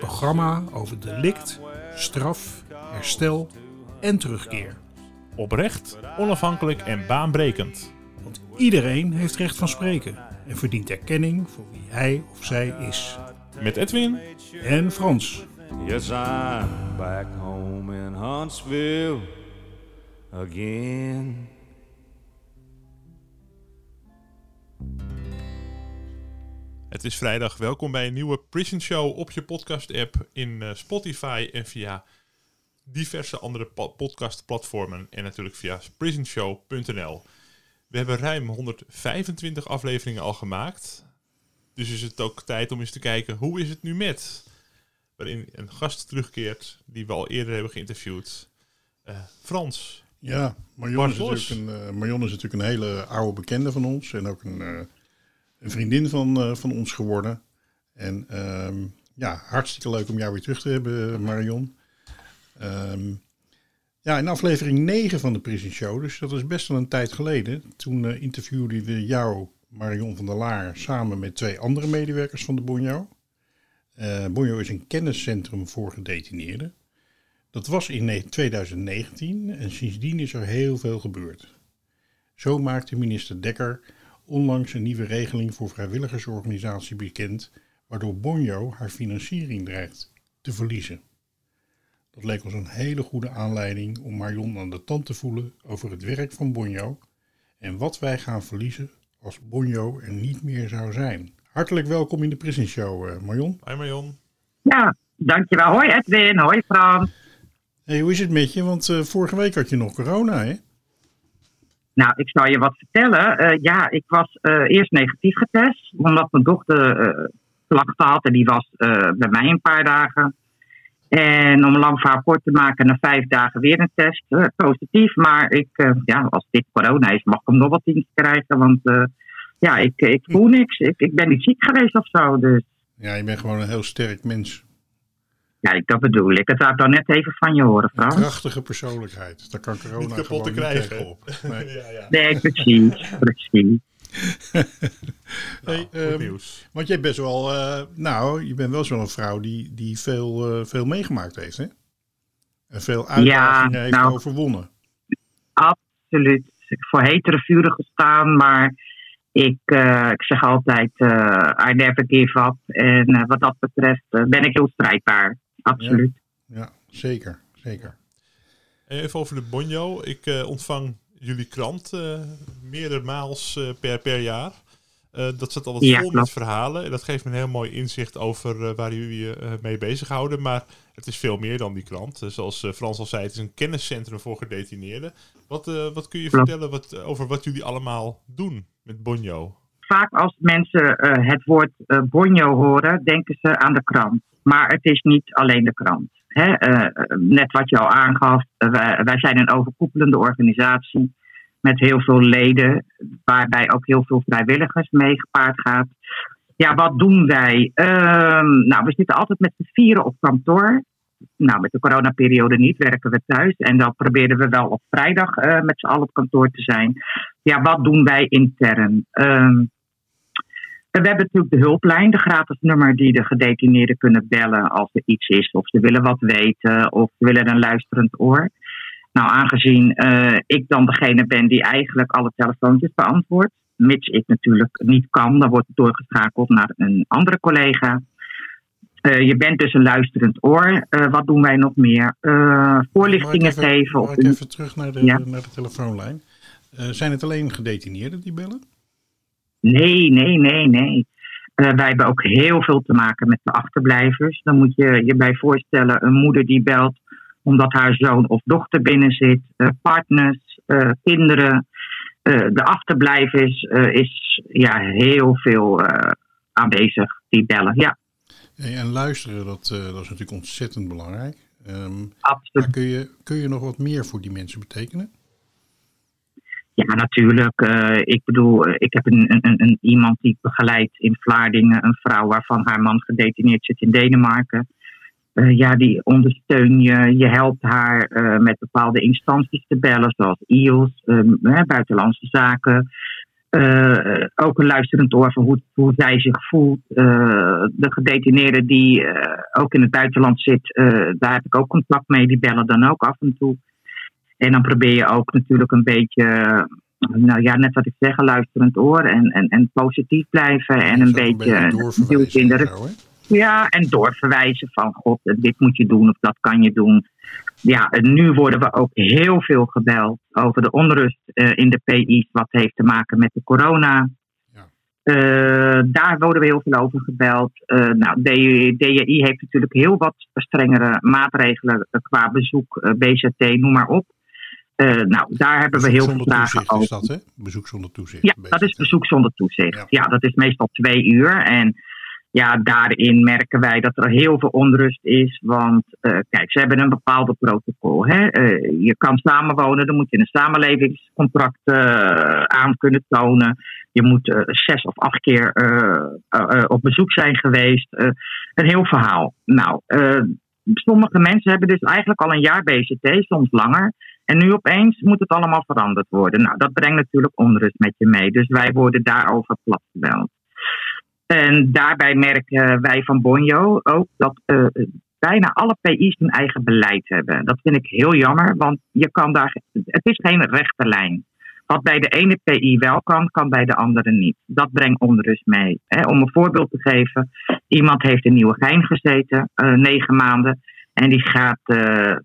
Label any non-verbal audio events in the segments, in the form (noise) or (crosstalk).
programma over delict, straf, herstel en terugkeer. Oprecht, onafhankelijk en baanbrekend. Want iedereen heeft recht van spreken en verdient erkenning voor wie hij of zij is. Met Edwin En Frans. Yes, I'm back home in Huntsville again. Het is vrijdag. Welkom bij een nieuwe Prison Show op je podcast-app in eh, Spotify en via diverse andere po- podcastplatformen en natuurlijk via prisonshow.nl. We hebben ruim 125 afleveringen al gemaakt. Dus is het ook tijd om eens te kijken hoe is het nu met? Waarin een gast terugkeert die we al eerder hebben geïnterviewd. Eh, Frans. Ja, Marion is, natuurlijk een, eh, Marion is natuurlijk een hele oude bekende van ons. En ook een, een vriendin van, eh, van ons geworden. En ehm, ja, hartstikke leuk om jou weer terug te hebben, eh, Marion. Ehm, ja, in aflevering 9 van de Prison Show, dus dat is best wel een tijd geleden. Toen eh interviewden we jou, Marion van der Laar, samen met twee andere medewerkers van de Bonjo. Eh Bonjo is een kenniscentrum voor gedetineerden. Dat was in ne- 2019 en sindsdien is er heel veel gebeurd. Zo maakte minister Dekker onlangs een nieuwe regeling voor vrijwilligersorganisatie bekend, waardoor Bonjo haar financiering dreigt te verliezen. Dat leek ons een hele goede aanleiding om Marion aan de tand te voelen over het werk van Bonjo en wat wij gaan verliezen als Bonjo er niet meer zou zijn. Hartelijk welkom in de Prison Show, eh, Marion. Hi Marion. Ja, dankjewel. Hoi Edwin, hoi Frans. Hey, hoe is het met je? Want eh, vorige week had je nog corona, hè? Nou, ik zal je wat vertellen. Eh, ja, ik was eh, eerst negatief getest, omdat mijn dochter eh klachten had en die was bij mij een paar dagen. En om een lang verhaal kort te maken, na vijf dagen weer een test, positief. Maar ik, ja, als dit corona is, mag ik hem nog wat dienst krijgen, want ja, ik, ik voel niks. Ik, ik ben niet ziek geweest of zo, dus Ja, je bent gewoon een heel sterk mens. Ja, ik- dat bedoel ik. Het zou ik dan net even van je horen, Frans. Krachtige persoonlijkheid. Daar kan corona Niet kapot gewoon te niet krijgen. tegenop. (laughs) Nee. Ja, ja. Nee, precies, precies. (laughs) Hey, ehm, nieuws. want jij bent wel, eh, nou, je bent wel zo'n vrouw die, die veel, eh, veel meegemaakt heeft, hè? En veel uitdagingen heeft nou. overwonnen. absoluut voor hetere vuren gestaan, maar ik, eh, ik zeg altijd, eh, I never give up. En eh, wat dat betreft ben ik heel strijdbaar, absoluut. Ja, zeker, zeker. Even over de Bonjo. Ik eh, ontvang jullie krant eh meerdere maals eh, per, per jaar. Eh, dat zit altijd Ja, vol met verhalen. En dat geeft me een heel mooi inzicht over eh, waar jullie je eh, mee bezighouden. Maar het is veel meer dan die krant. Zoals eh, Frans al zei, het is een kenniscentrum voor gedetineerden. Wat, eh, wat kun je Klopt. vertellen wat, over wat jullie allemaal doen met Bonjo? Vaak als mensen eh, het woord eh bonjo horen, denken ze aan de krant. Maar het is niet alleen de krant. Hè? eh, eh, net wat je al aangaf, eh, wij, zijn een overkoepelende organisatie met heel veel leden, waarbij ook heel veel vrijwilligers mee gepaard gaat. Ja, wat doen wij? Ehm, nou, we zitten altijd met z'n vieren op kantoor. Nou, met de coronaperiode niet, werken we thuis. En dan proberen we wel op vrijdag met z'n allen op kantoor te zijn. Ja, wat doen wij intern? We hebben natuurlijk de hulplijn, de gratis nummer die de gedetineerden kunnen bellen als er iets is, of ze willen wat weten, of ze willen een luisterend oor. Nou, aangezien eh, ik dan degene ben die eigenlijk alle telefoontjes beantwoordt, mits ik natuurlijk niet kan, dan wordt het doorgeschakeld naar een andere collega. Eh, je bent dus een luisterend oor. Eh, wat doen wij nog meer? Voorlichtingen even- geven. De- even terug naar de, Ja. naar de telefoonlijn? Zijn het alleen gedetineerden die bellen? Nee, nee, nee, nee. Eh, wij hebben ook heel veel te maken met de achterblijvers. Dan moet je je bij voorstellen, een moeder die belt omdat haar zoon of dochter binnen zit, eh, partners, eh, kinderen. De achterblijvers is ja, heel veel aanwezig die bellen. Ja, Hey, en luisteren, dat, dat is natuurlijk ontzettend belangrijk. Ehm, Absoluut. maar kun je, kun je nog wat meer voor die mensen betekenen? Ja, natuurlijk. Eh, ik bedoel, eh, ik heb een, een, een, iemand die ik begeleid in Vlaardingen. Een vrouw waarvan haar man gedetineerd zit in Denemarken. Eh, ja, die ondersteun je. Je helpt haar met bepaalde instanties te bellen, zoals IOS, eh, Buitenlandse Zaken. Ook een luisterend oor van hoe, hoe zij zich voelt. De gedetineerde die ook in het buitenland zit, daar heb ik ook contact mee. Die bellen dan ook af en toe. En dan probeer je ook natuurlijk een beetje, nou ja, net wat ik zeg, luisterend oor en, en, en positief blijven. En een beetje duwt doorverwijzen in de hè? ja, en doorverwijzen van God, dit moet je doen of dat kan je doen. Ja, en nu worden we ook heel veel gebeld over de onrust eh, in de PI's, wat heeft te maken met de corona. Ja. Eh, daar worden we heel veel over gebeld. Eh, nou, DJI, heeft natuurlijk heel wat strengere maatregelen qua bezoek, BZT, noem maar op. Eh, nou, daar hebben we heel veel vragen toezicht is over. dat, hè? Bezoek zonder toezicht. Ja, dat is bezoek zonder toezicht. Ja. Ja. dat is meestal twee uur. En ja, daarin merken wij dat er heel veel onrust is. Want eh, kijk, ze hebben een bepaalde protocol. Hè? Eh, je kan samenwonen, dan moet je een samenlevingscontract aan kunnen tonen. Je moet zes of acht keer op bezoek zijn geweest. Een heel verhaal. Nou, sommige mensen hebben dus eigenlijk al een jaar BCT, soms langer. En nu opeens moet het allemaal veranderd worden. Nou, dat brengt natuurlijk onrust met je mee. Dus wij worden daarover platgebeld. En daarbij merken wij van Bonjo ook dat eh, bijna alle PI's hun eigen beleid hebben. Dat vind ik heel jammer, want je kan daar, het is geen rechte lijn. Wat bij de ene PI wel kan, kan bij de andere niet. Dat brengt onrust mee. Om een voorbeeld te geven, iemand heeft in Nieuwegein gezeten, eh, negen maanden. En die gaat, eh,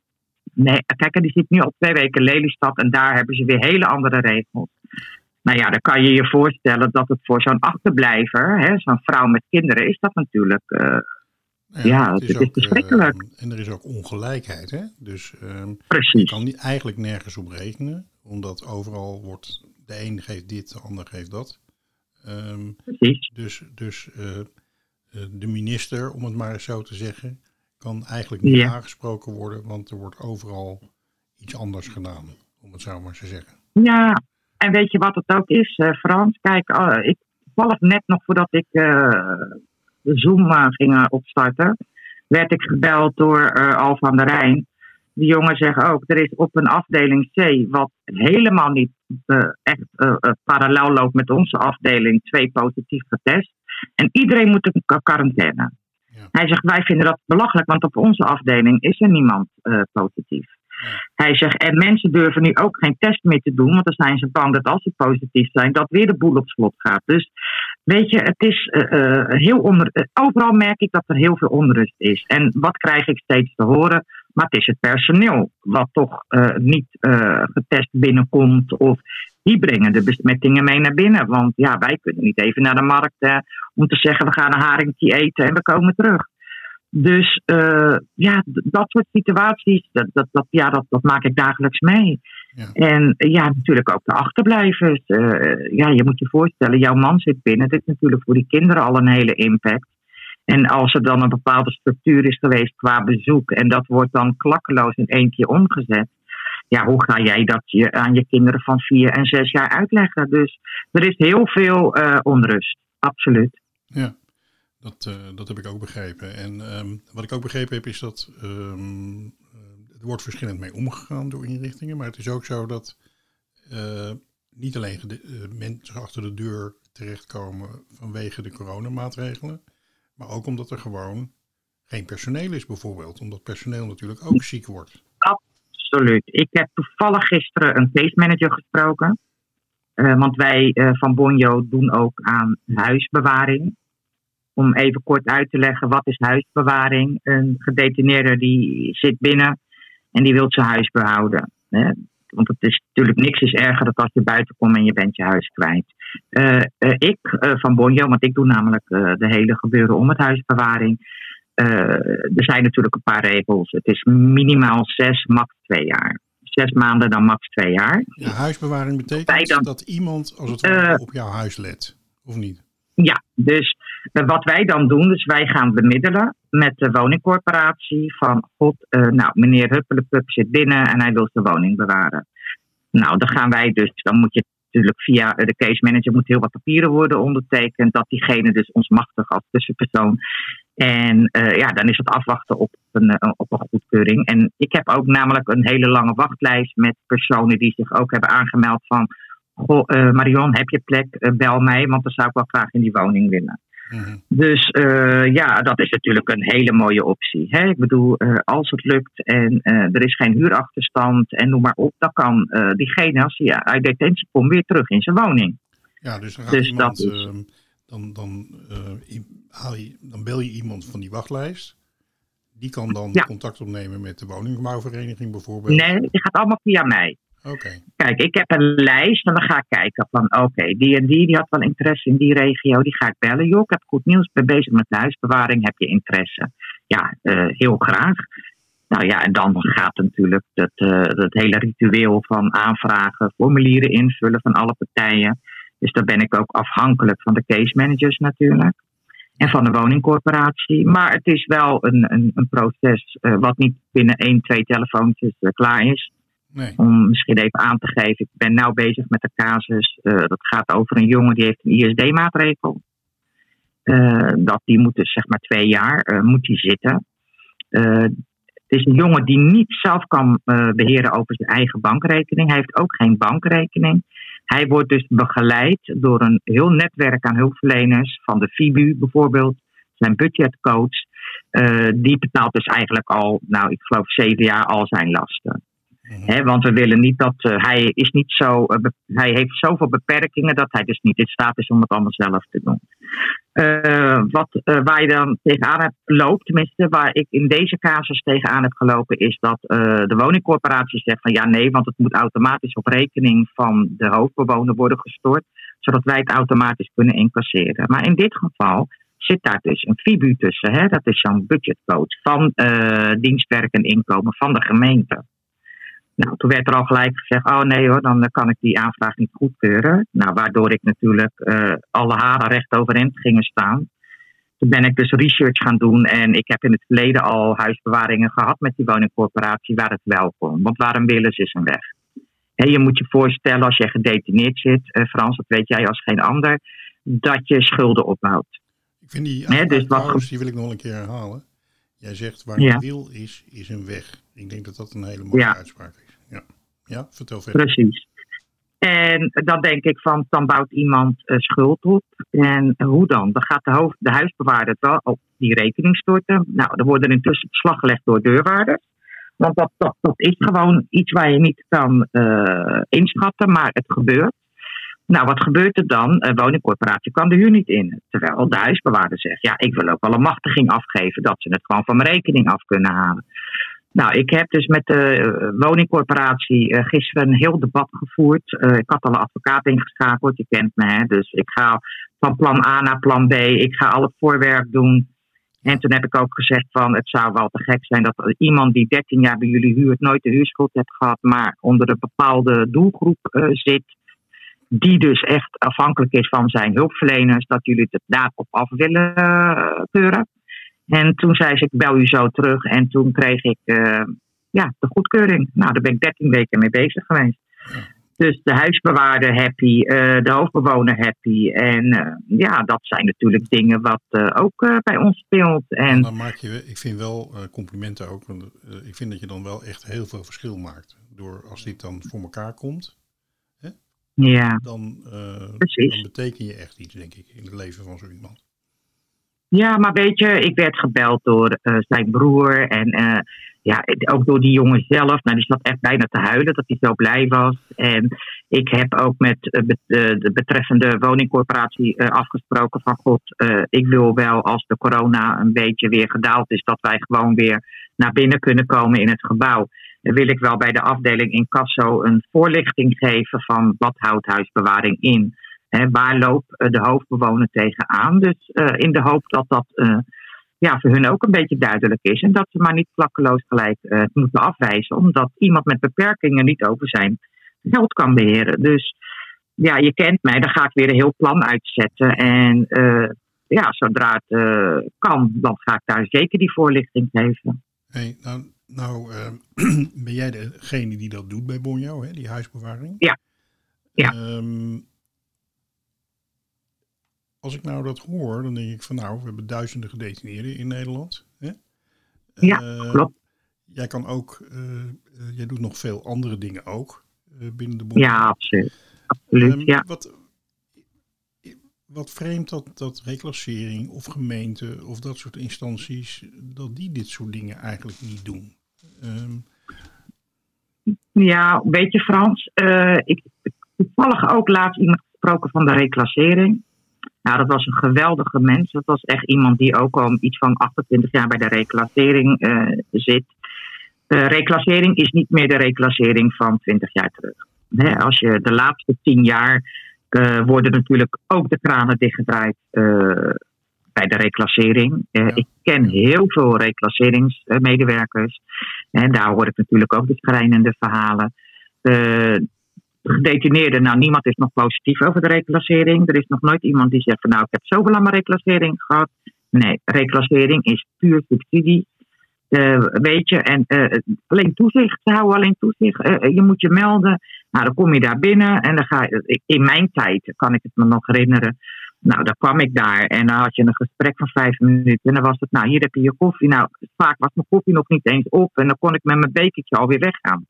nee, kijk, die zit nu al twee weken in Lelystad en daar hebben ze weer hele andere regels. Nou ja, dan kan je je voorstellen dat het voor zo'n achterblijver, zo'n vrouw met kinderen, is dat natuurlijk. eh, ja, het is verschrikkelijk. eh, en er is ook ongelijkheid, hè? Dus ehm, je kan niet, eigenlijk nergens op rekenen, omdat overal wordt de een geeft dit, de ander geeft dat. Ehm, precies. dus dus eh, de minister, om het maar eens zo te zeggen, kan eigenlijk niet Ja. aangesproken worden, want er wordt overal iets anders gedaan, om het zo maar te zeggen. Ja, en weet je wat het ook is, eh, Frans? Kijk, eh, ik toevallig net nog voordat ik eh, de Zoom ging opstarten, werd ik gebeld door Al van der Rijn. Die jongen zegt ook, er is op een afdeling C, wat helemaal niet echt parallel loopt met onze afdeling, twee positief getest. En iedereen moet qua- quarantaine. Ja. Hij zegt, wij vinden dat belachelijk, want op onze afdeling is er niemand eh, positief. Hij zegt, en mensen durven nu ook geen test meer te doen, want dan zijn ze bang dat als ze positief zijn, dat weer de boel op slot gaat. Dus weet je, het is eh, eh, heel onder. overal merk ik dat er heel veel onrust is. En wat krijg ik steeds te horen? Maar het is het personeel wat toch eh, niet eh, getest binnenkomt. Of die brengen de besmettingen mee naar binnen. Want ja, wij kunnen niet even naar de markt om te zeggen we gaan een haringtje eten en we komen terug. Dus eh, ja, dat soort situaties, dat, dat, dat, ja, dat, dat maak ik dagelijks mee. Ja. En ja, natuurlijk ook de achterblijvers. Ja, je moet je voorstellen, jouw man zit binnen. Dit is natuurlijk voor die kinderen al een hele impact. En als er dan een bepaalde structuur is geweest qua bezoek en dat wordt dan klakkeloos in één keer omgezet. Ja, hoe ga jij dat je, aan je kinderen van vier en zes jaar uitleggen? Dus er is heel veel eh, onrust, absoluut. Ja, dat, eh, dat heb ik ook begrepen. En ehm, wat ik ook begrepen heb is dat eh, er wordt verschillend mee omgegaan door inrichtingen. Maar het is ook zo dat niet alleen de, mensen achter de deur terechtkomen vanwege de coronamaatregelen. Maar ook omdat er gewoon geen personeel is bijvoorbeeld. Omdat personeel natuurlijk ook ziek wordt. Absoluut. Ik heb toevallig gisteren een case manager gesproken. Eh, want wij eh, van Bonjo doen ook aan huisbewaring. Om even kort uit te leggen, wat is huisbewaring? Een gedetineerde die zit binnen en die wil zijn huis behouden. Hè? Want het is natuurlijk niks is erger dan als je buiten komt en je bent je huis kwijt. Eh, eh, ik eh, van Bonjo, want ik doe namelijk de hele gebeuren om het huisbewaring. Er zijn natuurlijk een paar regels. Het is minimaal zes, max twee jaar. Zes maanden, dan max twee jaar. Ja, huisbewaring betekent dan- dat iemand als het ware Eh. op jouw huis let. Of niet? Ja, dus wat wij dan doen, dus wij gaan bemiddelen met de woningcorporatie van god, nou meneer Huppelepup zit binnen en hij wil zijn woning bewaren. Nou, dan gaan wij dus, dan moet je natuurlijk via de case manager moet heel wat papieren worden ondertekend, dat diegene dus ons machtig als tussenpersoon. En eh, ja, dan is het afwachten op een, eh, op een goedkeuring. En ik heb ook namelijk een hele lange wachtlijst met personen die zich ook hebben aangemeld van, goh, eh, Marion, heb je plek? Eh, bel mij, want dan zou ik wel graag in die woning willen. Mhm. Dus eh, ja, dat is natuurlijk een hele mooie optie. Hè? Ik bedoel, eh, als het lukt en eh, er is geen huurachterstand en noem maar op, dan kan diegene als hij uit detentie komt weer terug in zijn woning. Ja, dus dan, Dus iemand, dat is- ehm, dan, dan, haal je, dan bel je iemand van die wachtlijst. Die kan dan Ja. contact opnemen met de woningbouwvereniging bijvoorbeeld. Nee, die gaat allemaal via mij. Kijk, ik heb een lijst en dan ga ik kijken van oké, die en die, die had wel interesse in die regio, die ga ik bellen. Joh, ik heb goed nieuws, ben bezig met huisbewaring, heb je interesse? Ja, eh, heel graag. Nou ja, en dan gaat natuurlijk dat, eh, dat hele ritueel van aanvragen, formulieren invullen van alle partijen. Dus daar ben ik ook afhankelijk van de case managers natuurlijk. En van de woningcorporatie. Maar het is wel een, een, een proces eh, wat niet binnen één, twee telefoontjes klaar is nee. om misschien even aan te geven. Ik ben nu bezig met de casus. eh, dat gaat over een jongen die heeft een ISD-maatregel. Eh, dat die moet dus zeg maar twee jaar eh, moet die zitten. Het is een jongen die niet zelf kan eh, beheren over zijn eigen bankrekening. Hij heeft ook geen bankrekening. Hij wordt dus begeleid door een heel netwerk aan hulpverleners, van de FIBU bijvoorbeeld, zijn budgetcoach. Die betaalt dus eigenlijk al, nou ik geloof zeven jaar al zijn lasten. Mhm. Want we willen niet dat eh, hij is niet zo. eh, hij heeft zoveel beperkingen dat hij dus niet in staat is om het allemaal zelf te doen. Eh, wat, waar je dan tegenaan hebt loopt, tenminste, waar ik in deze casus tegenaan heb gelopen, is dat de woningcorporatie zegt van ja, nee, want het moet automatisch op rekening van de hoofdbewoner worden gestort, zodat wij het automatisch kunnen incasseren. Maar in dit geval zit daar dus een FIBU tussen. Hè? Dat is zo'n budgetcoach van dienstwerk en inkomen van de gemeente. Nou, toen werd er al gelijk gezegd, oh nee hoor, dan kan ik die aanvraag niet goedkeuren. Nou, waardoor ik natuurlijk eh, alle haren recht overeind gingen staan. Toen ben ik dus research gaan doen en ik heb in het verleden al huisbewaringen gehad met die woningcorporatie waar het wel kon. Want waar een wil is, is een weg. Hè, je moet je voorstellen als je gedetineerd zit, eh, Frans, dat weet jij als geen ander, dat je schulden opbouwt. Ik vind die Nee, dus wat- die wil ik nog een keer herhalen. Jij zegt waar Ja. een wil is, is een weg. Ik denk dat dat een hele mooie Ja. uitspraak is. Ja, vertel verder. Precies. En dan denk ik van, dan bouwt iemand eh, schuld op. En hoe dan? Dan gaat de, hoofd, de huisbewaarder wel op die rekening storten. Nou, er worden intussen beslag gelegd door deurwaarders. Want dat, dat, dat is gewoon iets waar je niet kan eh, inschatten, maar het gebeurt. Nou, wat gebeurt er dan? Een woningcorporatie kan de huur niet in. Terwijl de huisbewaarder zegt, ja, ik wil ook wel een machtiging afgeven, dat ze het gewoon van mijn rekening af kunnen halen. Nou, ik heb dus met de eh, woningcorporatie eh, gisteren een heel debat gevoerd. Eh, ik had al een advocaat ingeschakeld, je kent me, hè? dus ik ga van plan A naar plan B. Ik ga al het voorwerk doen. En toen heb ik ook gezegd van het zou wel te gek zijn dat iemand die 13 jaar bij jullie huurt nooit de huurschuld heeft gehad, maar onder een bepaalde doelgroep zit. Die dus echt afhankelijk is van zijn hulpverleners, dat jullie het daarop af willen keuren. En toen zei ze, ik bel u zo terug. En toen kreeg ik eh, ja, de goedkeuring. Nou, daar ben ik 13 weken mee bezig geweest. Dus de huisbewaarder happy, eh, de hoofdbewoner happy. En eh, ja, dat zijn natuurlijk dingen wat ook bij ons speelt. En Dan maak je, ik vind wel complimenten ook. Want ik vind dat je dan wel echt heel veel verschil maakt. Door als dit dan voor elkaar komt, ja, dan, Precies. dan beteken je echt iets, denk ik, in het leven van zo iemand. Ja, maar weet je, ik werd gebeld door eh, zijn broer en eh, ja, ook door die jongen zelf. Nou, die zat echt bijna te huilen dat hij zo blij was. En ik heb ook met eh, de betreffende woningcorporatie afgesproken van god, ik wil wel als de corona een beetje weer gedaald is, dat wij gewoon weer naar binnen kunnen komen in het gebouw. Dan wil ik wel bij de afdeling in Casso een voorlichting geven van wat houdt huisbewaring in. Waar loopt eh, de hoofdbewoner tegenaan? Dus eh, in de hoop dat dat eh, ja, voor hun ook een beetje duidelijk is. En dat ze maar niet klakkeloos gelijk het moeten afwijzen. Omdat iemand met beperkingen niet over zijn geld kan beheren. Dus ja, je kent mij. Dan ga ik weer een heel plan uitzetten. En ja, zodra het kan, dan ga ik daar zeker die voorlichting geven. Hey, nou, nou (clears throat) ben jij degene die dat doet bij Bonjo, hè, die huisbewaring? Ja. ja. Ehm, als ik nou dat hoor, dan denk ik van nou, we hebben duizenden gedetineerden in Nederland. Hè? Ja, klopt. Jij kan ook, jij doet nog veel andere dingen ook binnen de Bonjo. Ja, absoluut. absoluut um, ja. Wat, wat vreemd dat, dat reclassering of gemeente of dat soort instanties, dat die dit soort dingen eigenlijk niet doen. Um... Ja, weet je Frans, uh, ik toevallig ook laatst iemand gesproken van de reclassering. Nou, dat was een geweldige mens. Dat was echt iemand die ook al iets van 28 jaar bij de reclassering uh, zit. Uh, reclassering is niet meer de reclassering van 20 jaar terug. He, als je de laatste 10 jaar uh, worden natuurlijk ook de kranen dichtgedraaid uh, bij de reclassering. Ja. Ik ken heel veel reclasseringsmedewerkers. En daar hoor ik natuurlijk ook de schrijnende verhalen. Gedetineerden, nou niemand is nog positief over de reclassering. Er is nog nooit iemand die zegt van nou ik heb zoveel aan mijn reclassering gehad. Nee, reclassering is puur subsidie. Uh, weet je, en uh, alleen toezicht, ze houden alleen toezicht. Uh, je moet je melden. Nou, dan kom je daar binnen en dan ga je. In mijn tijd kan ik het me nog herinneren. Nou, dan kwam ik daar en dan had je een gesprek van vijf minuten. En dan was het, nou, hier heb je je koffie. Nou, vaak was mijn koffie nog niet eens op. En dan kon ik met mijn bekertje alweer weggaan.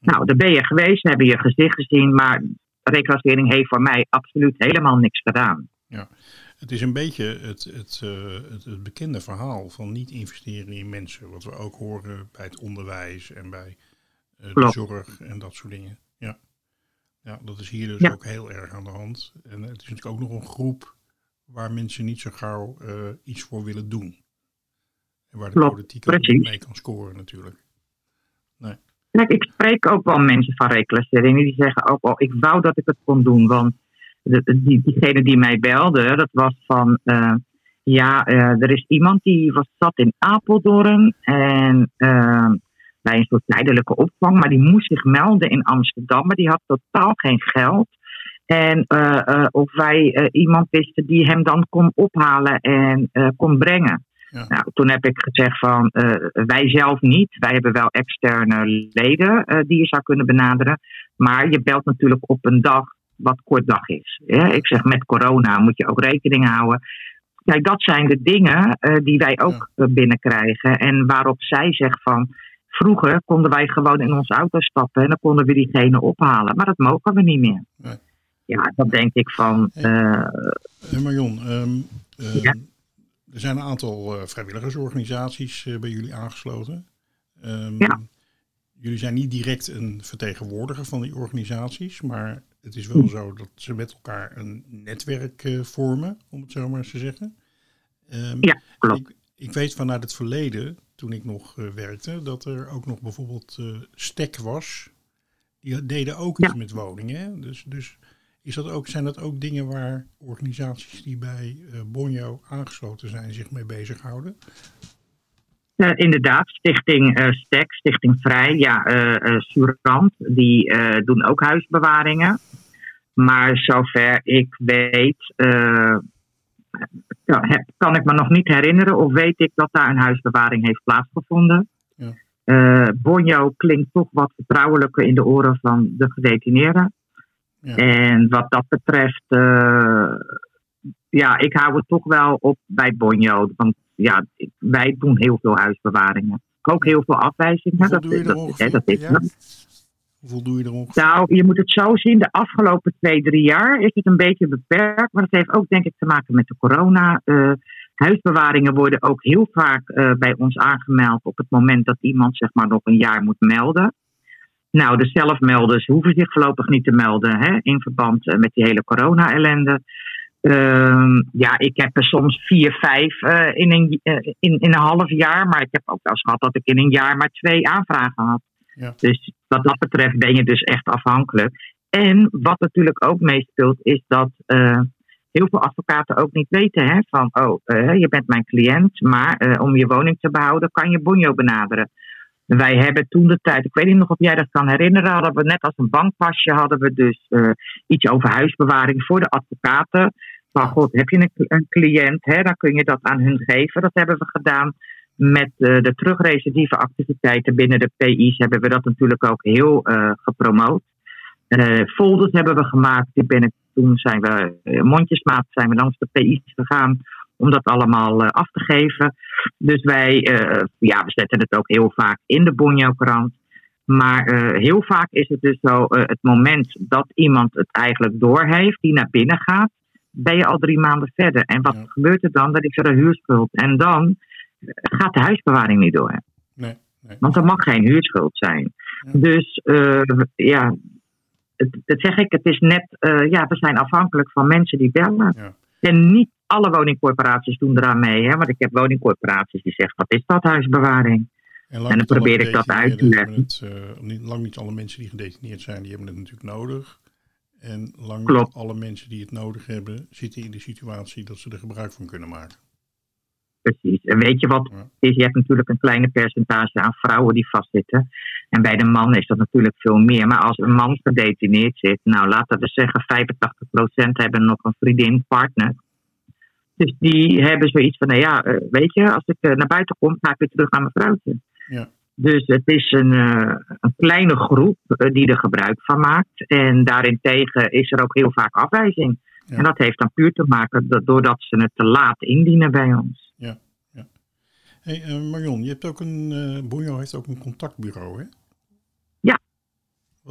Nou, daar ben je geweest, hebben je gezicht gezien. Maar reclassering heeft voor mij absoluut helemaal niks gedaan. Ja. Het is een beetje het, het, uh, het, het, bekende verhaal van niet investeren in mensen. Wat we ook horen bij het onderwijs en bij uh, de zorg en dat soort dingen. Ja, ja dat is hier dus ja. ook heel erg aan de hand. En het is natuurlijk ook nog een groep waar mensen niet zo gauw uh, iets voor willen doen. En waar de Klopt. politiek ook niet mee kan scoren natuurlijk. Nee. Kijk, ik spreek ook wel mensen van reclassering die zeggen ook al, ik wou dat ik het kon doen, want die, diegene die mij belde, dat was van, uh, ja, uh, er is iemand die was zat in Apeldoorn en uh, bij een soort tijdelijke opvang, maar die moest zich melden in Amsterdam, maar die had totaal geen geld. En of wij iemand wisten die hem dan kon ophalen en kon brengen. Ja. Nou, toen heb ik gezegd van wij zelf niet. Wij hebben wel externe leden die je zou kunnen benaderen. Maar je belt natuurlijk op een dag wat kort dag is. Ja, ik zeg met corona moet je ook rekening houden. Kijk, dat zijn de dingen uh, die wij ook ja. binnenkrijgen. En waarop zij zegt van. Vroeger konden wij gewoon in onze auto stappen en dan konden we diegene ophalen. Maar dat mogen we niet meer. Nee. Ja, dat denk ik van. Uh, hey Marion, um, uh, ja? Er zijn een aantal vrijwilligersorganisaties bij jullie aangesloten. Um, ja. Jullie zijn niet direct een vertegenwoordiger van die organisaties, maar het is wel zo dat ze met elkaar een netwerk uh, vormen, om het zo maar eens te zeggen. Um, ja, klopt. Ik, ik, weet vanuit het verleden, toen ik nog uh, werkte, dat er ook nog bijvoorbeeld uh, Stek was. Die deden ook ja. iets met woningen. Dus, dus is dat ook, zijn dat ook dingen waar organisaties die bij Bonjo aangesloten zijn zich mee bezighouden? Uh, inderdaad, Stichting uh, STEK, Stichting Vrij, ja, uh, Surant, die doen ook huisbewaringen. Maar zover ik weet, kan ik me nog niet herinneren of weet ik dat daar een huisbewaring heeft plaatsgevonden. Ja. Bonjo klinkt toch wat vertrouwelijker in de oren van de gedetineerden. Ja. En wat dat betreft, ja, ik hou het toch wel op bij Bonjo. Want ja, wij doen heel veel huisbewaringen. Ook heel veel afwijzingen. Hoeveel dat, doe je dat, ongeveer? dat is, Ja? Hoeveel doe je er ongeveer? Nou, je moet het zo zien. De afgelopen twee, drie jaar is het een beetje beperkt. Maar dat heeft ook denk ik te maken met de corona. Uh, huisbewaringen worden ook heel vaak uh, bij ons aangemeld op het moment dat iemand zeg maar nog een jaar moet melden. Nou, de zelfmelders hoeven zich voorlopig niet te melden hè, in verband uh, met die hele corona-ellende. Uh, ja, ik heb er soms vier, vijf uh, in, een, uh, in, in een half jaar. Maar ik heb ook wel eens gehad dat ik in een jaar maar twee aanvragen had. Ja. Dus wat dat betreft ben je dus echt afhankelijk. En wat natuurlijk ook meespeelt is dat heel veel advocaten ook niet weten hè, van... oh, je bent mijn cliënt, maar om je woning te behouden kan je Bonjo benaderen. Wij hebben toen de tijd, ik weet niet nog of jij dat kan herinneren, hadden we net als een bankpasje hadden we dus iets over huisbewaring voor de advocaten. Van god, heb je een, een cliënt, hè, dan kun je dat aan hun geven. Dat hebben we gedaan met uh, de terugrecidieve activiteiten binnen de PI's. Hebben we dat natuurlijk ook heel uh, gepromoot. Folders hebben we gemaakt. Die ben ik, toen zijn we mondjesmaat zijn we langs de PI's gegaan om dat allemaal af te geven. Dus wij, ja, we zetten het ook heel vaak in de Bonjo-krant. Maar uh, heel vaak is het dus zo, het moment dat iemand het eigenlijk doorheeft, die naar binnen gaat, ben je al drie maanden verder. En wat ja. gebeurt er dan? Dat is er een huurschuld. En dan gaat de huisbewaring niet door. Nee, nee. Want er mag geen huurschuld zijn. Ja. Dus uh, ja, dat zeg ik, het is net, ja, we zijn afhankelijk van mensen die bellen. Ja. En niet alle woningcorporaties doen eraan mee. Hè? Want ik heb woningcorporaties die zeggen, wat is dat huisbewaring? En, en dan probeer ik dat uit te leggen. Het, uh, niet, lang niet alle mensen die gedetineerd zijn, die hebben het natuurlijk nodig. En lang Klopt. niet alle mensen die het nodig hebben, zitten in de situatie dat ze er gebruik van kunnen maken. Precies. En weet je wat Ja. is? Je hebt natuurlijk een kleine percentage aan vrouwen die vastzitten. En bij de man is dat natuurlijk veel meer. Maar als een man gedetineerd zit, nou laten we zeggen 85% hebben nog een vriendin, partner. Dus die hebben zoiets van, nou ja, eh, weet je, als ik eh, naar buiten kom, ga ik weer terug naar mijn vrouwtje. Ja. Dus het is een, eh, een kleine groep die er gebruik van maakt. En daarentegen is er ook heel vaak afwijzing. Ja. En dat heeft dan puur te maken dat, doordat ze het te laat indienen bij ons. Hey, eh, Marion, je hebt ook een, Boejo heeft ook een contactbureau, hè?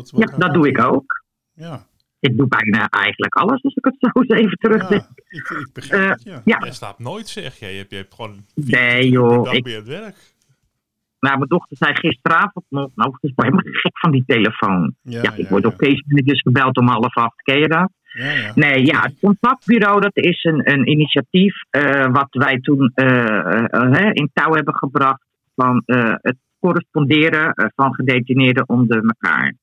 Ja. Wat, wat Ja, dat doe ik ook. Ja, Ik doe bijna eigenlijk alles als ik het zo (laughs) eens even ja terugdenk. ik, ik begrijp Eh, het, ja. ja. Jij slaapt nooit, zeg je. Je hebt, je hebt gewoon Nee, joh, dag ik- weer het werk. Nou, mijn dochter zei gisteravond nog, nou, het is wel helemaal (laughs) gek van die telefoon. Ja, Ja, ik ja, word ja. op case dus gebeld om half acht. Ken je dat? Ja, ja. Nee, ja, het contactbureau, dat is een, een initiatief eh, wat wij toen eh, hè, in touw hebben gebracht van eh, het corresponderen van gedetineerden onder elkaar.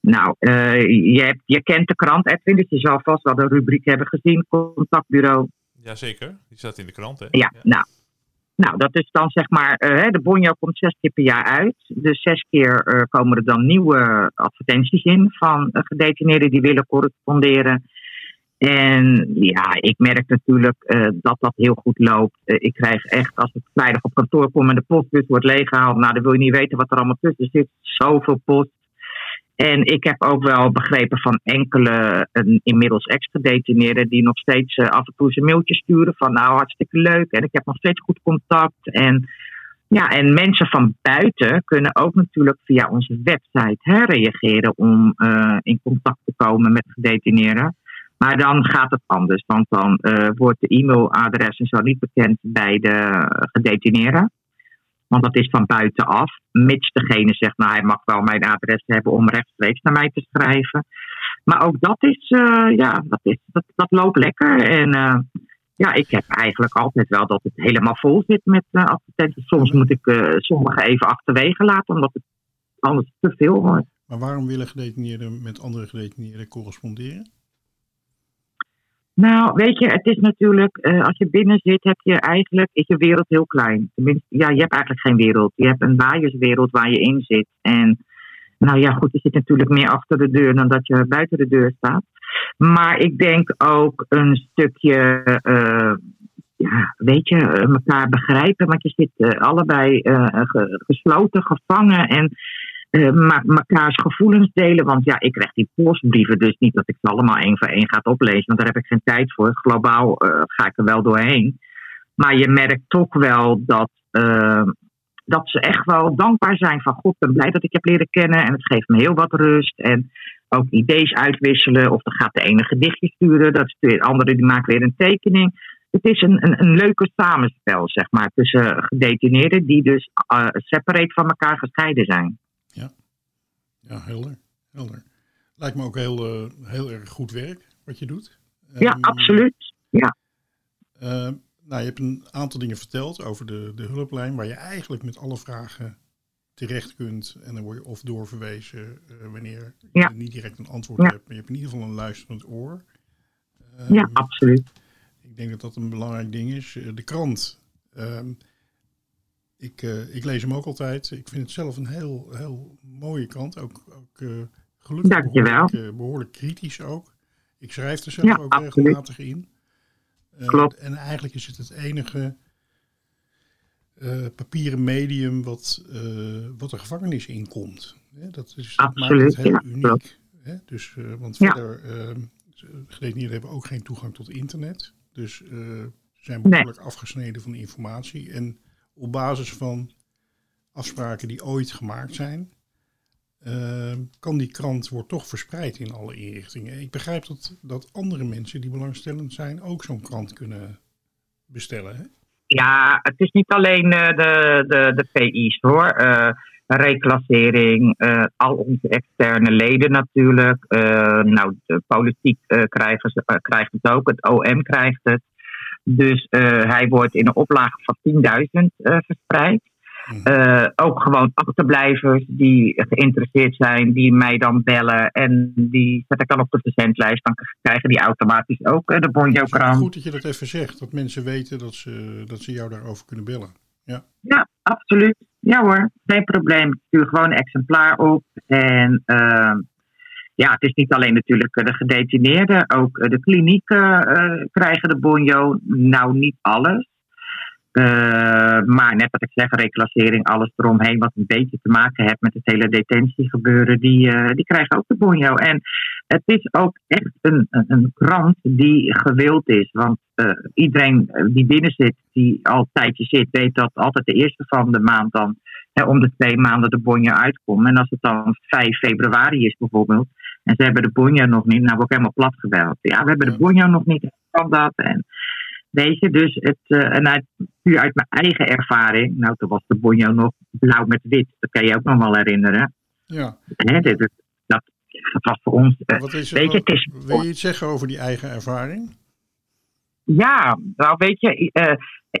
Nou, eh, je, hebt, je kent de krant, Edwin, dus je zal vast wel de rubriek hebben gezien, contactbureau. Jazeker, die staat in de krant, hè? Ja, nou. Nou, dat is dan zeg maar, eh, de Bonjo komt zes keer per jaar uit. Dus zes keer eh, komen er dan nieuwe advertenties in van gedetineerden die willen corresponderen. En ja, ik merk natuurlijk dat dat heel goed loopt. Ik krijg echt, als ik vrijdag op kantoor kom en de postbus wordt leeggehaald, nou dan wil je niet weten wat er allemaal tussen zit. Zoveel post. En ik heb ook wel begrepen van enkele inmiddels ex-gedetineerden die nog steeds eh, af en toe zijn mailtje sturen van nou hartstikke leuk en ik heb nog steeds goed contact. En, ja, en mensen van buiten kunnen ook natuurlijk via onze website hè, reageren om eh, in contact te komen met gedetineerden. Maar dan gaat het anders, want dan eh, wordt de e-mailadres en zo niet bekend bij de gedetineerden. Want dat is van buitenaf, mits degene zegt, nou hij mag wel mijn adres hebben om rechtstreeks naar mij te schrijven. Maar ook dat is, eh, ja, dat, is dat, loopt lekker. En eh, ja, ik heb eigenlijk altijd wel dat het helemaal vol zit met eh, advertenties. Soms moet ik eh, sommige even achterwege laten, omdat het anders te veel wordt. Maar waarom willen gedetineerden met andere gedetineerden corresponderen? Nou, weet je, het is natuurlijk, eh, als je binnen zit, heb je eigenlijk, is je wereld heel klein. Tenminste, ja, je hebt eigenlijk geen wereld. Je hebt een waaierswereld waar je in zit. En nou ja, goed, je zit natuurlijk meer achter de deur dan dat je buiten de deur staat. Maar ik denk ook een stukje, eh, ja, weet je, elkaar begrijpen. Want je zit eh, allebei ge- gesloten, gevangen en eh, ma- mekaars gevoelens delen. Want ja, ik krijg die postbrieven dus niet dat ik ze allemaal één voor één ga oplezen. Want daar heb ik geen tijd voor. Globaal eh, ga ik er wel doorheen. Maar je merkt toch wel dat, eh, dat ze echt wel dankbaar zijn van God. Ik ben blij dat ik heb leren kennen en het geeft me heel wat rust. En ook idee's uitwisselen. Of dan gaat de ene gedichtje sturen, dat is de andere die maakt weer een tekening. Het is een, een, leuke samenspel, zeg maar, tussen gedetineerden die dus separate van elkaar gescheiden zijn. Ja, helder. helder. Lijkt me ook heel, uh, heel erg goed werk wat je doet. Ja, um, absoluut. Ja. Uh, nou, je hebt een aantal dingen verteld over de, de hulplijn, waar je eigenlijk met alle vragen terecht kunt. En dan word je of doorverwezen uh, wanneer ja. je niet direct een antwoord ja. hebt. Maar je hebt in ieder geval een luisterend oor. Um, ja, absoluut. Ik denk dat dat een belangrijk ding is. Uh, De krant. Um, ik, uh, ik, lees hem ook altijd. Ik vind het zelf een heel, heel mooie krant. Ook, ook uh, gelukkig Dankjewel. Behoorlijk, behoorlijk kritisch ook. Ik schrijf er zelf ja, ook absoluut. regelmatig in. Eh, Klopt. En eigenlijk is het het enige eh, papieren medium wat, eh, wat de gevangenis inkomt. Hè, dat, is, dat maakt Absoluut, het heel ja, uniek. klopt. Dus, eh, want Ja. verder, uh, gedetineerden hebben ook geen toegang tot internet. Dus eh, ze zijn behoorlijk afgesneden van informatie. En op basis van afspraken die ooit gemaakt zijn, uh, kan die krant wordt toch verspreid in alle inrichtingen. Ik begrijp dat, dat andere mensen die belangstellend zijn ook zo'n krant kunnen bestellen. Hè? Ja, het is niet alleen uh, de, de, de PI's hoor. Uh, reclassering, uh, al onze externe leden natuurlijk. nou, de politiek krijgt het ook, het OM krijgt het. Dus hij wordt in een oplage van 10.000 verspreid. Uh, ook gewoon achterblijvers die geïnteresseerd zijn, die mij dan bellen en die zet ik dan op de verzendlijst. Dan krijgen die automatisch ook uh, de Bonjo-krant. Goed dat je dat even zegt, dat mensen weten dat ze, dat ze jou daarover kunnen bellen. Ja. ja, absoluut. Ja hoor, geen probleem. Ik stuur gewoon een exemplaar op. En uh, ja, het is niet alleen natuurlijk de gedetineerden, ook de klinieken krijgen de Bonjo. Nou, niet alles. Maar net wat ik zeg, reclassering, alles eromheen wat een beetje te maken heeft met het hele detentiegebeuren, die, die krijgen ook de bonjo. En het is ook echt een, een, krant die gewild is. Want iedereen die binnen zit, die al een tijdje zit, weet dat altijd de eerste van de maand dan hè, om de twee maanden de bonjo uitkomt. En als het dan 5 februari is bijvoorbeeld, en ze hebben de bonjo nog niet, nou word ik helemaal plat geweld. Ja, we hebben de bonjo nog niet, kan dat. En, Weet je, dus het, uh, en uit, puur uit mijn eigen ervaring, nou toen was de bonjo nog blauw met wit, dat kan je ook nog wel herinneren. Ja. Hè, dit, dat, dat was voor ons. Uh, Wat is weet je, het is, wil je iets zeggen over die eigen ervaring? Ja, nou weet je, uh,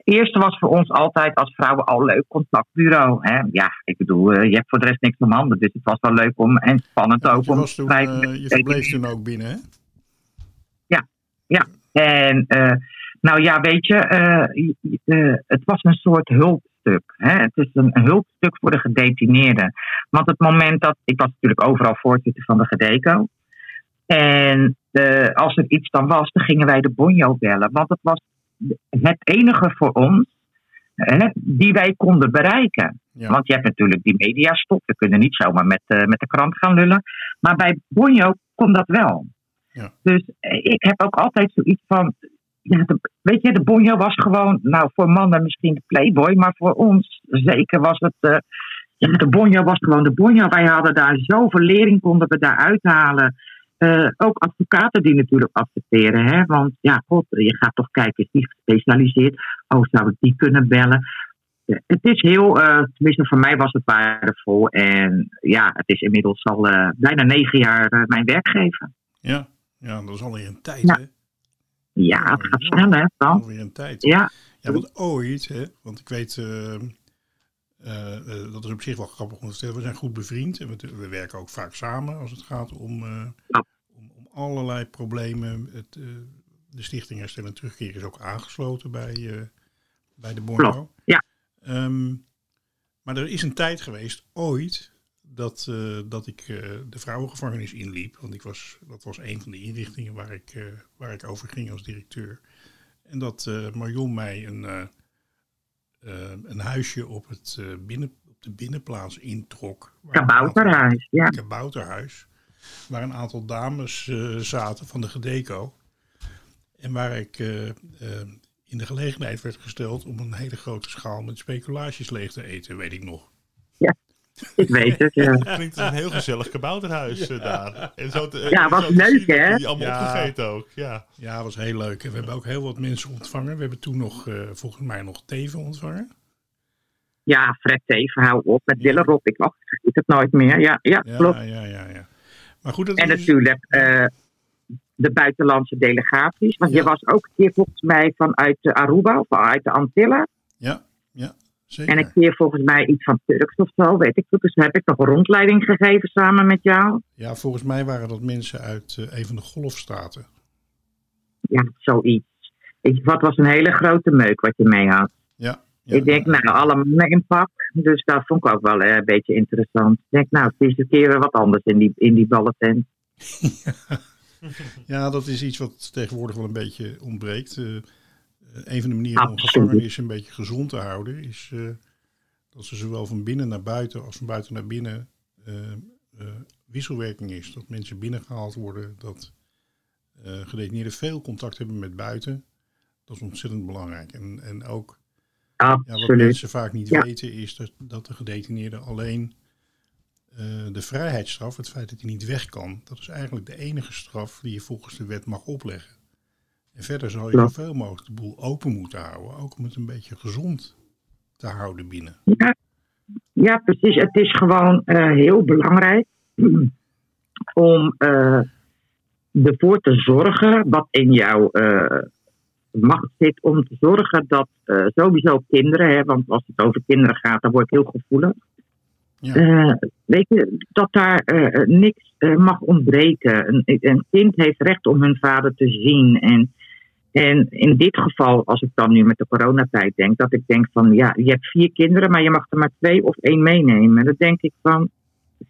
eerste was voor ons altijd als vrouwen al leuk contactbureau. Hè? Ja, ik bedoel, je hebt voor de rest niks om handen, dus het was wel leuk om en spannend ja, ook je om was toen, je verbleef toen ook binnen, hè? Ja, ja. En nou ja, weet je, het was een soort hulpstuk. Hè? Het is een, een hulpstuk voor de gedetineerden. Want het moment dat. Ik was natuurlijk overal voorzitter van de Gedeco. En uh, als er iets dan was, dan gingen wij de Bonjo bellen. Want het was het enige voor ons hè, die wij konden bereiken. Ja. Want je hebt natuurlijk die mediastop. We kunnen niet zomaar met, met de krant gaan lullen. Maar bij Bonjo kon dat wel. Ja. Dus ik heb ook altijd zoiets van ja, de, weet je, de bonjo was gewoon, nou voor mannen misschien de playboy, maar voor ons zeker was het, uh, ja, de bonjo was gewoon de bonjo. Wij hadden daar zoveel lering, konden we daar uithalen. Uh, ook advocaten die natuurlijk accepteren, hè, want ja, god, je gaat toch kijken, is die gespecialiseerd? Oh, zou ik die kunnen bellen? Uh, het is heel, uh, tenminste voor mij was het waardevol en ja, het is inmiddels al bijna negen jaar mijn werkgever. Ja, ja, dat is alweer een tijd, ja. hè? Ja, het gaat snel, hè, dan. Alweer een tijd. Ja. Ja, want ooit, hè, want ik weet, uh, uh, uh, dat is op zich wel grappig om te vertellen, we zijn goed bevriend en we, we werken ook vaak samen als het gaat om, ja. om, om, allerlei problemen. Het, de Stichting Herstel en Terugkeer is ook aangesloten bij, bij de Borno. Ja. Um, maar er is een tijd geweest, ooit, dat, dat ik de vrouwengevangenis inliep. Want ik was, dat was een van de inrichtingen waar ik, waar ik over ging als directeur. En dat Marion mij een, een huisje op, het, binnen, op de binnenplaats introk. Kabouterhuis, ja. Kabouterhuis. Waar een aantal dames zaten van de Gedeco. En waar ik in de gelegenheid werd gesteld om een hele grote schaal met speculaties leeg te eten, weet ik nog. Ik (laughs) weet het, ja. Klinkt een heel gezellig kabouterhuis ja. daar. En zo te, ja, was leuk, hè? Die allemaal ja. opgegeten ook, ja. Ja, was heel leuk. En we hebben ook heel wat mensen ontvangen. We hebben toen nog, uh, volgens mij, nog Teven ontvangen. Ja, Fred Teven, hou op. Met Willem Rob, ik wacht ik het nooit meer. Ja, ja, ja klopt. Ja, ja, ja. Maar goed, dat en is... natuurlijk uh, de buitenlandse delegaties. Want je was ook keer volgens mij vanuit Aruba of uit de Antillen. Zeker. En een keer volgens mij iets van Turks of zo, weet ik niet. Dus heb ik nog een rondleiding gegeven samen met jou. Ja, volgens mij waren dat mensen uit uh, een van de golfstaten. Ja, zoiets. Ik, wat was een hele grote meuk wat je mee had. Ja. ja ik denk, nou, alle mannen in pak. Dus dat vond ik ook wel uh, een beetje interessant. Ik denk, nou, het is een keer wat anders in die, in die ballentent. ja. (laughs) ja, dat is iets wat tegenwoordig wel een beetje ontbreekt. Uh, een van de manieren om Absoluut. gevangenissen een beetje gezond te houden is eh, dat ze zowel van binnen naar buiten als van buiten naar binnen eh, eh, wisselwerking is. Dat mensen binnengehaald worden, dat eh gedetineerden veel contact hebben met buiten. Dat is ontzettend belangrijk. En, en ook ja, wat mensen vaak niet Ja. weten is dat, dat de gedetineerde alleen eh, de vrijheidsstraf, het feit dat hij niet weg kan, dat is eigenlijk de enige straf die je volgens de wet mag opleggen. En verder zal je Klopt. zoveel mogelijk de boel open moeten houden, ook om het een beetje gezond te houden binnen. Ja, ja, precies. Het is gewoon eh, heel belangrijk (clears throat) om eh, ervoor te zorgen, wat in jouw eh, macht zit, om te zorgen dat sowieso kinderen, hè, want als het over kinderen gaat, dan word ik heel gevoelig. Ja. Weet je, dat daar niks mag ontbreken. Een, een kind heeft recht om hun vader te zien. En, en in dit geval, als ik dan nu met de coronatijd denk, dat ik denk van ja, je hebt vier kinderen, maar je mag er maar twee of één meenemen. Dan denk ik van,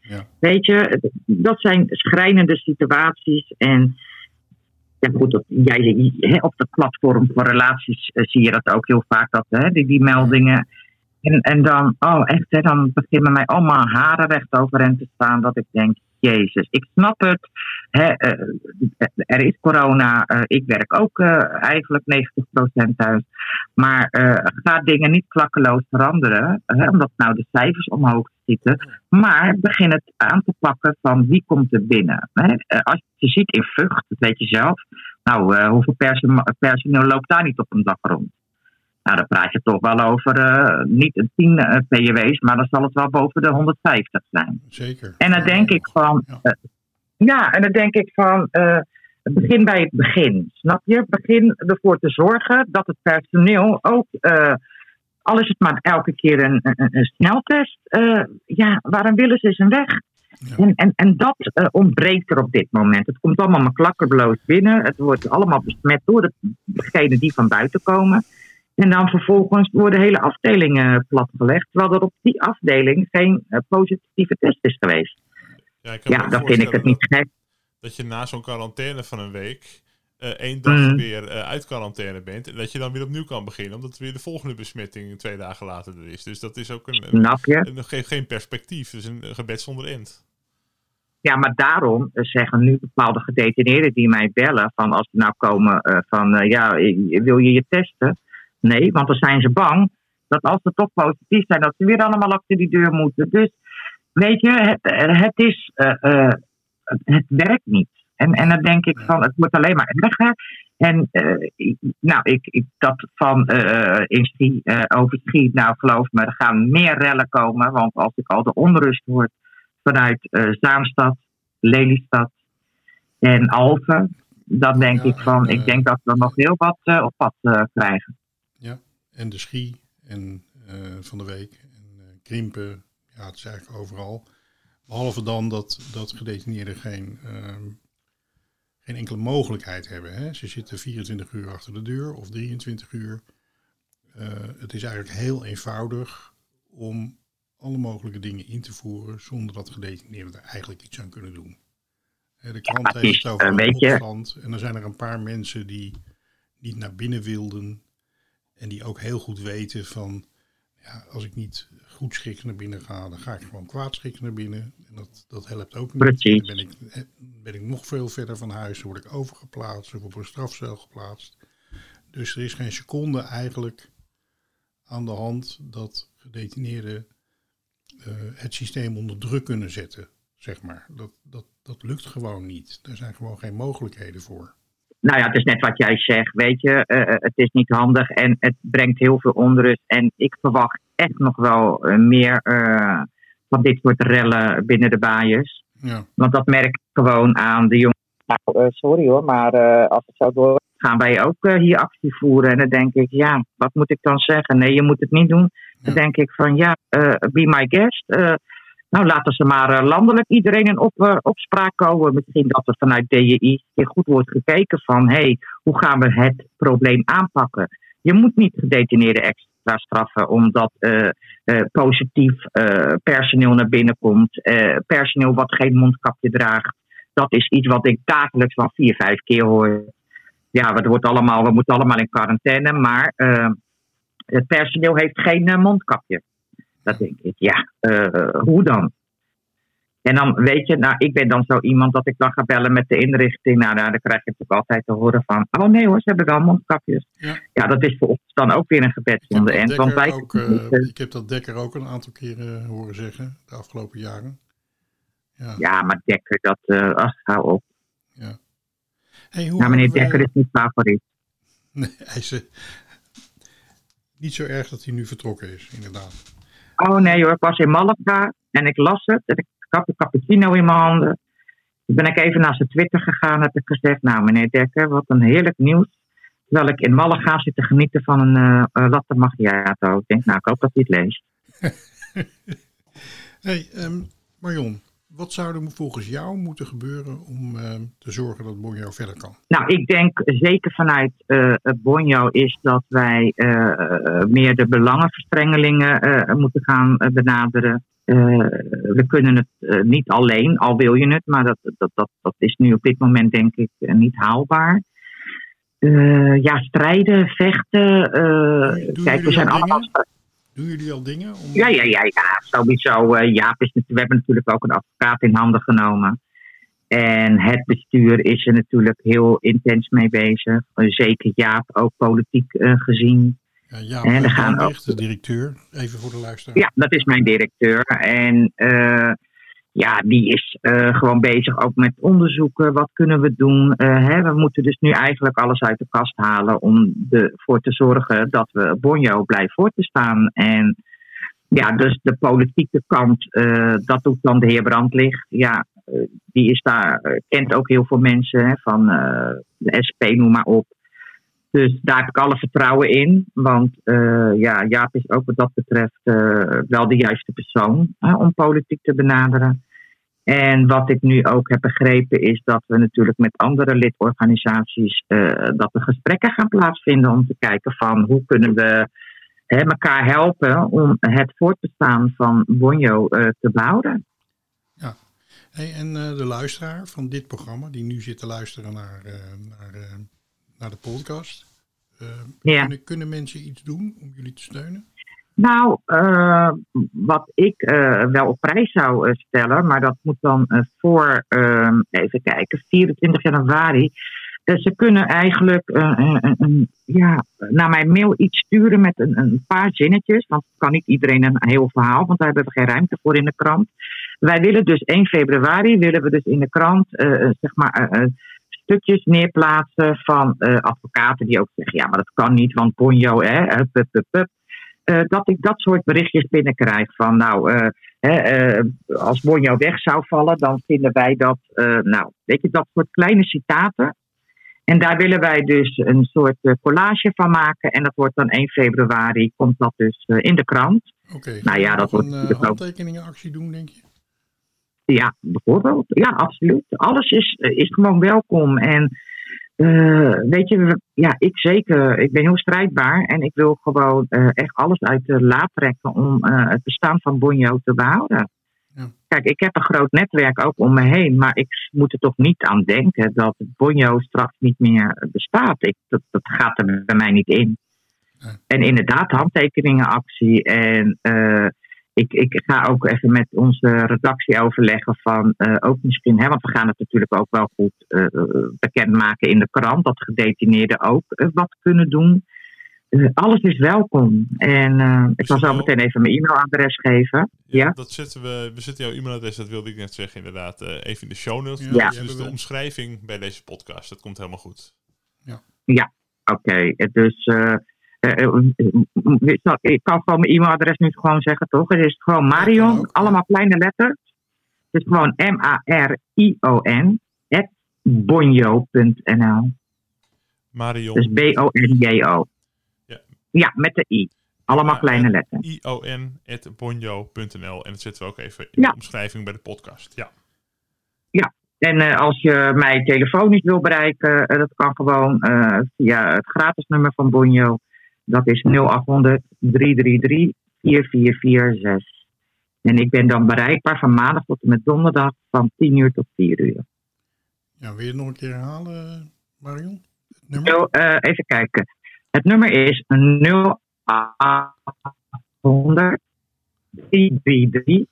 Ja. weet je, dat zijn schrijnende situaties. En ja, goed, dat, jij, op het platform voor relaties eh, zie je dat ook heel vaak, dat, hè, die, die meldingen. En, en dan, oh echt, hè, dan beginnen mij allemaal haren recht overeind te staan. Dat ik denk, Jezus, ik snap het. Hè, eh, er is corona. eh, ik werk ook eh, eigenlijk 90% thuis. Maar eh, ga dingen niet klakkeloos veranderen. Hè, omdat nou de cijfers omhoog schieten. Maar begin het aan te pakken van wie komt er binnen. Hè. Eh, als je ziet in Vught, dat weet je zelf. Nou, eh, hoeveel perso- personeel loopt daar niet op een dag rond? Nou, dan praat je toch wel over eh, niet een 10 eh, PJW's, maar dan zal het wel boven de 150 zijn. Zeker. En dan denk ik van, Ja. eh, ja, en dan denk ik van, begin bij het begin. Snap je? Begin ervoor te zorgen dat het personeel ook, eh, al is het maar elke keer een, een, een sneltest, eh, ja, waarom willen ze zijn weg? Ja. En, en, en dat ontbreekt er op dit moment. Het komt allemaal maar klakkerloos binnen. Het wordt allemaal besmet door degenen die van buiten komen. En dan vervolgens worden hele afdelingen platgelegd, terwijl er op die afdeling geen eh, positieve test is geweest. Ja, Ja, dan vind ik het niet gek. Dat je na zo'n quarantaine van een week eh, één dag Mhm. weer eh, uit quarantaine bent. En dat je dan weer opnieuw kan beginnen. Omdat weer de volgende besmetting twee dagen later er is. Dus dat is ook een, een, een- geeft geen perspectief. Dus een gebed zonder end. Ja, maar daarom zeggen nu bepaalde gedetineerden die mij bellen van als ze nou komen van ja, wil je je testen? Nee, want dan zijn ze bang dat als ze toch positief zijn, dat ze weer allemaal achter die deur moeten. Dus weet je, het, het is, eh, eh, het- werkt niet. En, en dan denk ik van, het wordt alleen maar erger. En eh, nou, ik, ik dat van eh in Schie, over Schie, nou geloof me, er gaan meer rellen komen. Want als ik al de onrust hoor vanuit Zaanstad, Lelystad en Alphen, dan denk Ja, ik van, ik denk dat we nog heel wat op pad krijgen. En de Schie en eh, van de week en eh, Krimpen, ja, het is eigenlijk overal. Behalve dan dat, dat gedetineerden geen, ehm, geen enkele mogelijkheid hebben. Hè. Ze zitten 24 uur achter de deur of 23 uur. Eh, het is eigenlijk heel eenvoudig om alle mogelijke dingen in te voeren zonder dat gedetineerden er eigenlijk iets aan kunnen doen. Hè, De krant heeft het over een opstand en dan zijn er een paar mensen die niet naar binnen wilden en die ook heel goed weten van, ja, als ik niet goed schik naar binnen ga, dan ga ik gewoon kwaad schik naar binnen. En dat, dat helpt ook niet. Precies. Dan ben ik, eh, ben ik nog veel verder van huis, dan word ik overgeplaatst of op een strafcel geplaatst. Dus er is geen seconde eigenlijk aan de hand dat gedetineerden eh, het systeem onder druk kunnen zetten, zeg maar. Dat, dat, dat lukt gewoon niet. Er zijn gewoon geen mogelijkheden voor. Nou ja, het is net wat jij zegt, weet je. eh, het is niet handig en het brengt heel veel onrust. En ik verwacht echt nog wel eh, meer eh, van dit soort rellen binnen de baaiers. Ja, Want dat merk ik gewoon aan de jongens. Nou, eh, sorry hoor, maar eh, als het zo door gaan wij ook eh, hier actie voeren. En dan denk ik, ja, wat moet ik dan zeggen? Nee, je moet het niet doen. Dan denk ik van, ja, eh, be my guest. Nou, laten ze maar eh, landelijk iedereen in op, eh, opspraak komen. Misschien dat er vanuit DJI goed wordt gekeken van, hé, hey, hoe gaan we het probleem aanpakken? Je moet niet gedetineerden extra straffen omdat eh, positief personeel naar binnen komt. Personeel wat geen mondkapje draagt. Dat is iets wat ik dagelijks wel vier, vijf keer hoor. ja, het wordt allemaal, we moeten allemaal in quarantaine, maar het personeel heeft geen mondkapje. Dat denk ik, ja, eh, hoe dan? En dan weet je, nou, ik ben dan zo iemand dat ik dan ga bellen met de inrichting. Nou, nou dan krijg je natuurlijk altijd te horen van, oh nee hoor, ze hebben wel mondkapjes. Ja. Ja, dat is voor ons dan ook weer een gebed end. Want Dekker wij ook, eh, ik heb dat Dekker ook een aantal keren horen zeggen de afgelopen jaren. Ja. Ja, maar Dekker, dat, eh ach, hou op. Hey, hoe Ja, meneer houden wij- Dekker is niet favoriet. (laughs) Nee, hij is eh, niet zo erg dat hij nu vertrokken is, inderdaad. Oh nee hoor, ik was in Malaga en ik las het. En ik had een cappuccino in mijn handen. Toen ben ik even naar zijn Twitter gegaan. Heb ik gezegd, nou meneer Dekker, wat een heerlijk nieuws. Terwijl ik in Malaga zit te genieten van een eh eh, latte macchiato. Ik denk, nou ik hoop dat hij het leest. (laughs) Hey, ehm, Marion, wat zou er volgens jou moeten gebeuren om ehm, te zorgen dat Bonjo verder kan? Nou, ik denk zeker vanuit eh het Bonjo is dat wij eh, meer de belangenverstrengelingen eh, moeten gaan eh, benaderen. Eh, we kunnen het eh, niet alleen, al wil je het, maar dat, dat, dat, dat is nu op dit moment denk ik eh, niet haalbaar. Eh, ja, strijden, vechten. eh, kijk, we zijn al allemaal. dingen? Doen jullie al dingen? Om... Ja, ja, ja, ja, sowieso. eh Jaap is, we hebben natuurlijk ook een advocaat in handen genomen. En het bestuur is er natuurlijk heel intens mee bezig. Eh, zeker Jaap, ook politiek eh, gezien. Ja, ja, En er gaan Lambrecht, de directeur, even voor de luisteraar. Ja, dat is mijn directeur. En eh, ja, die is eh, gewoon bezig ook met onderzoeken. Wat kunnen we doen? Eh, hè, we moeten dus nu eigenlijk alles uit de kast halen om ervoor te zorgen dat we Bonjo blijven voor te staan. En ja, dus de politieke kant, eh, dat doet dan de heer Brandlicht. Ja, die is daar, kent ook heel veel mensen hè, van de SP, noem maar op. Dus daar heb ik alle vertrouwen in. Want eh, ja, Jaap is ook wat dat betreft eh, wel de juiste persoon om politiek te benaderen. En wat ik nu ook heb begrepen is dat we natuurlijk met andere lidorganisaties eh, dat er gesprekken gaan plaatsvinden om te kijken van hoe kunnen we elkaar helpen om het voortbestaan van Bonjo te behouden. Hey, en de luisteraar van dit programma, die nu zit te luisteren naar, naar, naar de podcast. eh, Ja. kunnen, kunnen mensen iets doen om jullie te steunen? Nou, eh, wat ik eh, wel op prijs zou stellen, maar dat moet dan voor, eh, even kijken, 24 januari. Ze kunnen eigenlijk ja, naar mijn mail iets sturen met een, een paar zinnetjes. Want kan niet iedereen een heel verhaal, want daar hebben we geen ruimte voor in de krant. Wij willen dus 1 februari, willen we dus in de krant, zeg maar, stukjes neerplaatsen van eh, advocaten die ook zeggen, ja, maar dat kan niet, want Bonjo, hè, hup, hup, hup, hup. Eh, dat ik dat soort berichtjes binnenkrijg van, nou, eh, hè, als Bonjo weg zou vallen, dan vinden wij dat, nou, weet je, dat soort kleine citaten. En daar willen wij dus een soort collage van maken. En dat wordt dan 1 februari, komt dat dus in de krant. Oké, Nou gaan we ja, dat wordt een handtekeningenactie doen, denk je? Ja, bijvoorbeeld. Ja, absoluut. Alles is, is gewoon welkom. En eh, weet je, ja, ik zeker. Ik ben heel strijdbaar. En ik wil gewoon eh, echt alles uit de laad trekken om eh, het bestaan van Bonjo te behouden. Ja. Kijk, ik heb een groot netwerk ook om me heen. Maar ik moet er toch niet aan denken dat Bonjo straks niet meer bestaat. Ik, dat, dat gaat er bij mij niet in. Nee. En inderdaad, handtekeningenactie. En eh, ik, ik ga ook even met onze redactie overleggen van eh, ook misschien, hè, want we gaan het natuurlijk ook wel goed eh, bekendmaken in de krant, dat gedetineerden ook wat kunnen doen. Eh, alles is welkom. En eh, ik zal zo wel- meteen even mijn e-mailadres geven. Ja. Dat zetten we, we zetten jouw e-mailadres, dat wilde ik net zeggen inderdaad, eh, even in de show notes. Ja, Dat die is dus de omschrijving bij deze podcast. Dat komt helemaal goed. Oké, dus eh, eh, eh, eh, zal- ik kan gewoon mijn e-mailadres nu gewoon zeggen, toch? Het is gewoon Marion, allemaal kleine letters. Het is gewoon M-A-R-I-O-N, at bonjo.nl. Marion, Dus B-O-N-J-O. Ja. Ja, met de I. Allemaal Ja, kleine en letters. ion.bonjo.nl. En dat zetten we ook even in Ja. de omschrijving bij de podcast. Ja. En eh, als je mij telefonisch wil bereiken, eh, dat kan gewoon eh, via het gratis nummer van Bonjo. Dat is 0800 333 4446. En ik ben dan bereikbaar van maandag tot en met donderdag van 10 uur tot 4 uur. Ja, wil je het nog een keer herhalen, Marion? Nummer? Eh, even kijken. Het nummer is 0800 333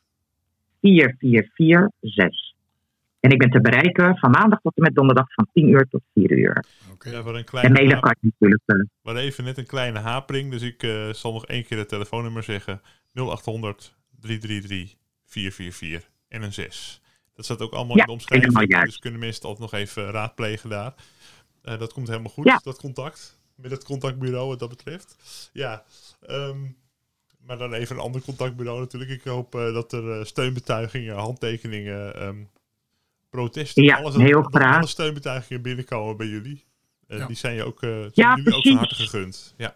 4446. En ik ben te bereiken van maandag tot en met donderdag van 10 uur tot 4 uur. Oké. Ja, hadden een En kleine mailen hap- kan je natuurlijk. eh, we hadden even net een kleine hapering, dus ik eh, zal nog één keer het telefoonnummer zeggen. 0800 333 444 en een 6. Dat staat ook allemaal Ja, in de omschrijving, juist. dus kunnen mensen het altijd nog even raadplegen daar. Eh, dat komt helemaal goed, Ja. dat contact. Met het contactbureau wat dat betreft. Ja, ehm, maar dan even een ander contactbureau natuurlijk. Ik hoop eh, dat er eh, steunbetuigingen, handtekeningen, ehm, protesten, Ja, alles, heel dat graag. alle steunbetuigingen binnenkomen bij jullie. Eh, Ja. Die zijn je ook, eh, zijn Ja, jullie ook van harte gegund. Ja.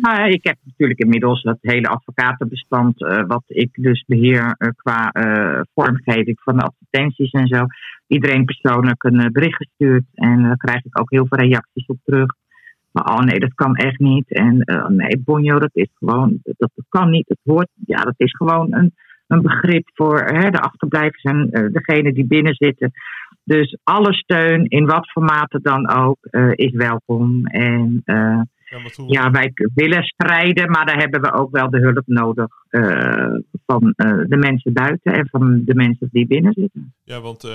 Nou, ik heb natuurlijk inmiddels het hele advocatenbestand, eh, wat ik dus beheer eh, qua eh, vormgeving van de advertenties en zo. Iedereen persoonlijk een bericht gestuurd en daar krijg ik ook heel veel reacties op terug. Maar oh nee, dat kan echt niet. En eh, nee, bonjo, dat is gewoon, dat, dat kan niet. Het hoort, ja, dat is gewoon een, een begrip voor hè, de achterblijvers en eh, degene die binnen zitten. Dus alle steun, in wat formaten dan ook, eh, is welkom. En eh, Ja, wij willen strijden, maar daar hebben we ook wel de hulp nodig van de mensen buiten en van de mensen die binnen zitten. Ja, want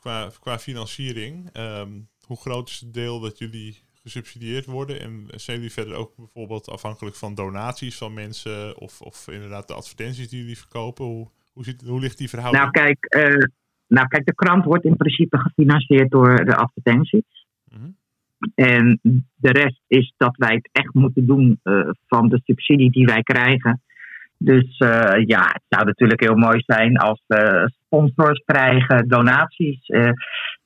qua, qua financiering, ehm, hoe groot is het deel dat jullie gesubsidieerd worden? En zijn jullie verder ook bijvoorbeeld afhankelijk van donaties van mensen of, of inderdaad de advertenties die jullie verkopen? Hoe, hoe, zit, hoe ligt die verhouding? Nou kijk, eh, nou, kijk, de krant wordt in principe gefinancierd door de advertenties. Mhm. En de rest is dat wij het echt moeten doen eh, van de subsidie die wij krijgen. Dus eh, ja, het zou natuurlijk heel mooi zijn als we sponsors krijgen, donaties.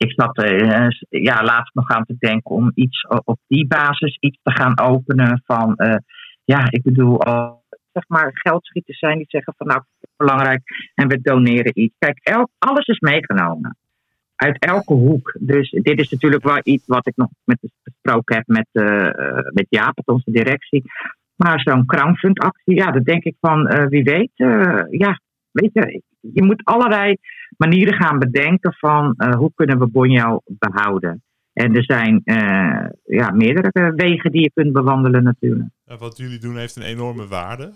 Ik zat eh, ja, laatst nog aan te denken om iets op die basis iets te gaan openen van, eh, ja, ik bedoel, al, zeg maar geldschieters zijn die zeggen van nou, het is belangrijk en we doneren iets. Kijk, elk, alles is meegenomen. Uit elke hoek. Dus dit is natuurlijk wel iets wat ik nog met besproken heb met, eh, eh, met Jaap, met onze directie. Maar zo'n crowdfund-actie, ja, dat denk ik van eh, wie weet. eh, ja, weet je, je moet allerlei manieren gaan bedenken van eh, hoe kunnen we Bonjo behouden. En er zijn eh, ja, meerdere wegen die je kunt bewandelen natuurlijk. Wat jullie doen heeft een enorme waarde.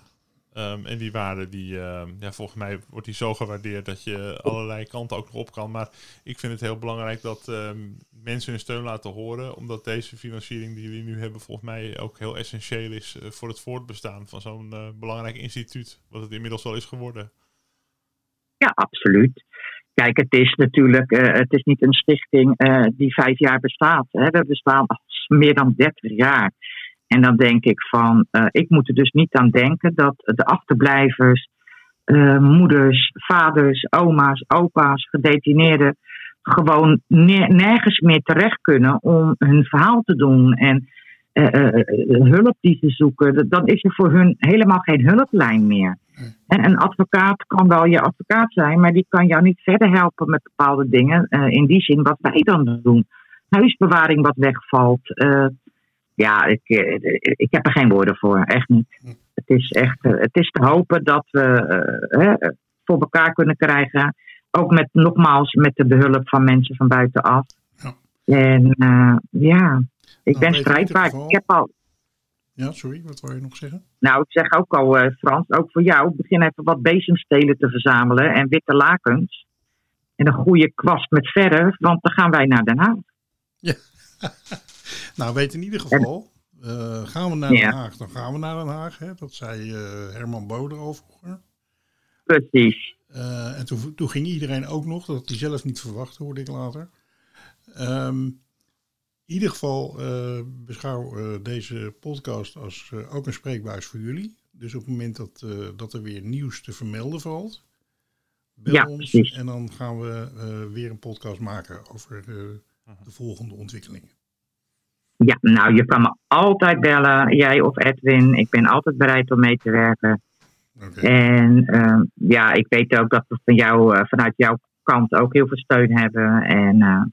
Ehm, en die waarde, die, ehm, ja, volgens mij wordt die zo gewaardeerd dat je allerlei kanten ook nog op kan. Maar ik vind het heel belangrijk dat ehm, mensen hun steun laten horen. Omdat deze financiering die jullie nu hebben, volgens mij ook heel essentieel is eh, voor het voortbestaan van zo'n belangrijk instituut. Wat het inmiddels wel is geworden. Ja, absoluut. Kijk, het is natuurlijk eh, het is niet een stichting eh, die vijf jaar bestaat. Hè. We bestaan al meer dan dertig jaar. En dan denk ik van, eh, ik moet er dus niet aan denken dat de achterblijvers, moeders, vaders, oma's, opa's, gedetineerden, gewoon ne- nergens meer terecht kunnen om hun verhaal te doen. En hulp die ze zoeken, dan is er voor hun helemaal geen hulplijn meer. En een advocaat kan wel je advocaat zijn, maar die kan jou niet verder helpen met bepaalde dingen. eh, in die zin wat wij dan doen. Huisbewaring wat wegvalt. eh, ja, ik, eh, ik heb er geen woorden voor, echt niet. Het is echt, het is te hopen dat we hè, voor elkaar kunnen krijgen. Ook met, nogmaals, met de behulp van mensen van buitenaf. Ja. En ja, ik Nou, ben strijdbaar. Ik heb al, Ja, sorry, wat wou je nog zeggen? nou, ik zeg ook al, eh, Frans, ook voor jou, begin even wat bezemstelen te verzamelen en witte lakens. En een goede kwast met verf, want dan gaan wij naar Den Haag. (laughs) Nou, weet in ieder geval, eh, gaan we naar Ja. Den Haag, dan gaan we naar Den Haag. Hè? Dat zei eh, Herman Boder al vroeger. Precies. En toen, toen ging iedereen ook nog, dat had hij zelf niet verwacht, hoorde ik later. Ehm, ieder geval eh, beschouw eh, deze podcast als eh, ook een spreekbuis voor jullie. Dus op het moment dat, dat er weer nieuws te vermelden valt, bel Ja, ons precies. en dan gaan we weer een podcast maken over de volgende ontwikkelingen. Ja, nou, je kan me altijd bellen, jij of Edwin. Ik ben altijd bereid om mee te werken. En eh, ja, ik weet ook dat we van jou, vanuit jouw kant ook heel veel steun hebben. En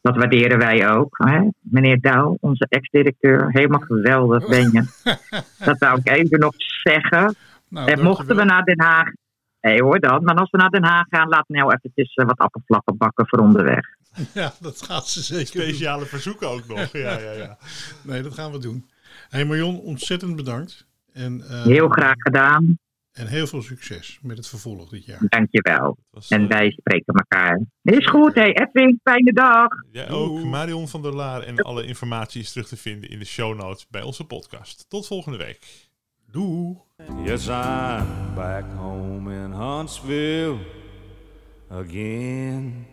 dat waarderen wij ook. Hè? Meneer Douw, onze ex-directeur, helemaal geweldig ben je. (laughs) Dat wou ik even nog zeggen. Nou, En mochten we naar Den Haag, Nee hoor dan. Maar als we naar Den Haag gaan, laat Nel eventjes eh, wat appelflappen bakken voor onderweg. (laughs) Ja, dat gaat ze zeker doen. Speciale verzoeken ook nog. (laughs) Ja, ja, ja. Nee, dat gaan we doen. Hey Marion, ontzettend bedankt. En, eh, Heel graag gedaan. En heel veel succes met het vervolg dit jaar. Dankjewel. Was, en eh, wij spreken elkaar. Is goed, hé. Hey. Edwin, fijne dag. Jij ja, ook, Marion van der Laar. En alle informatie is terug te vinden in de show notes bij onze podcast. Tot volgende week. Doei. Yes, back home in Huntsville again.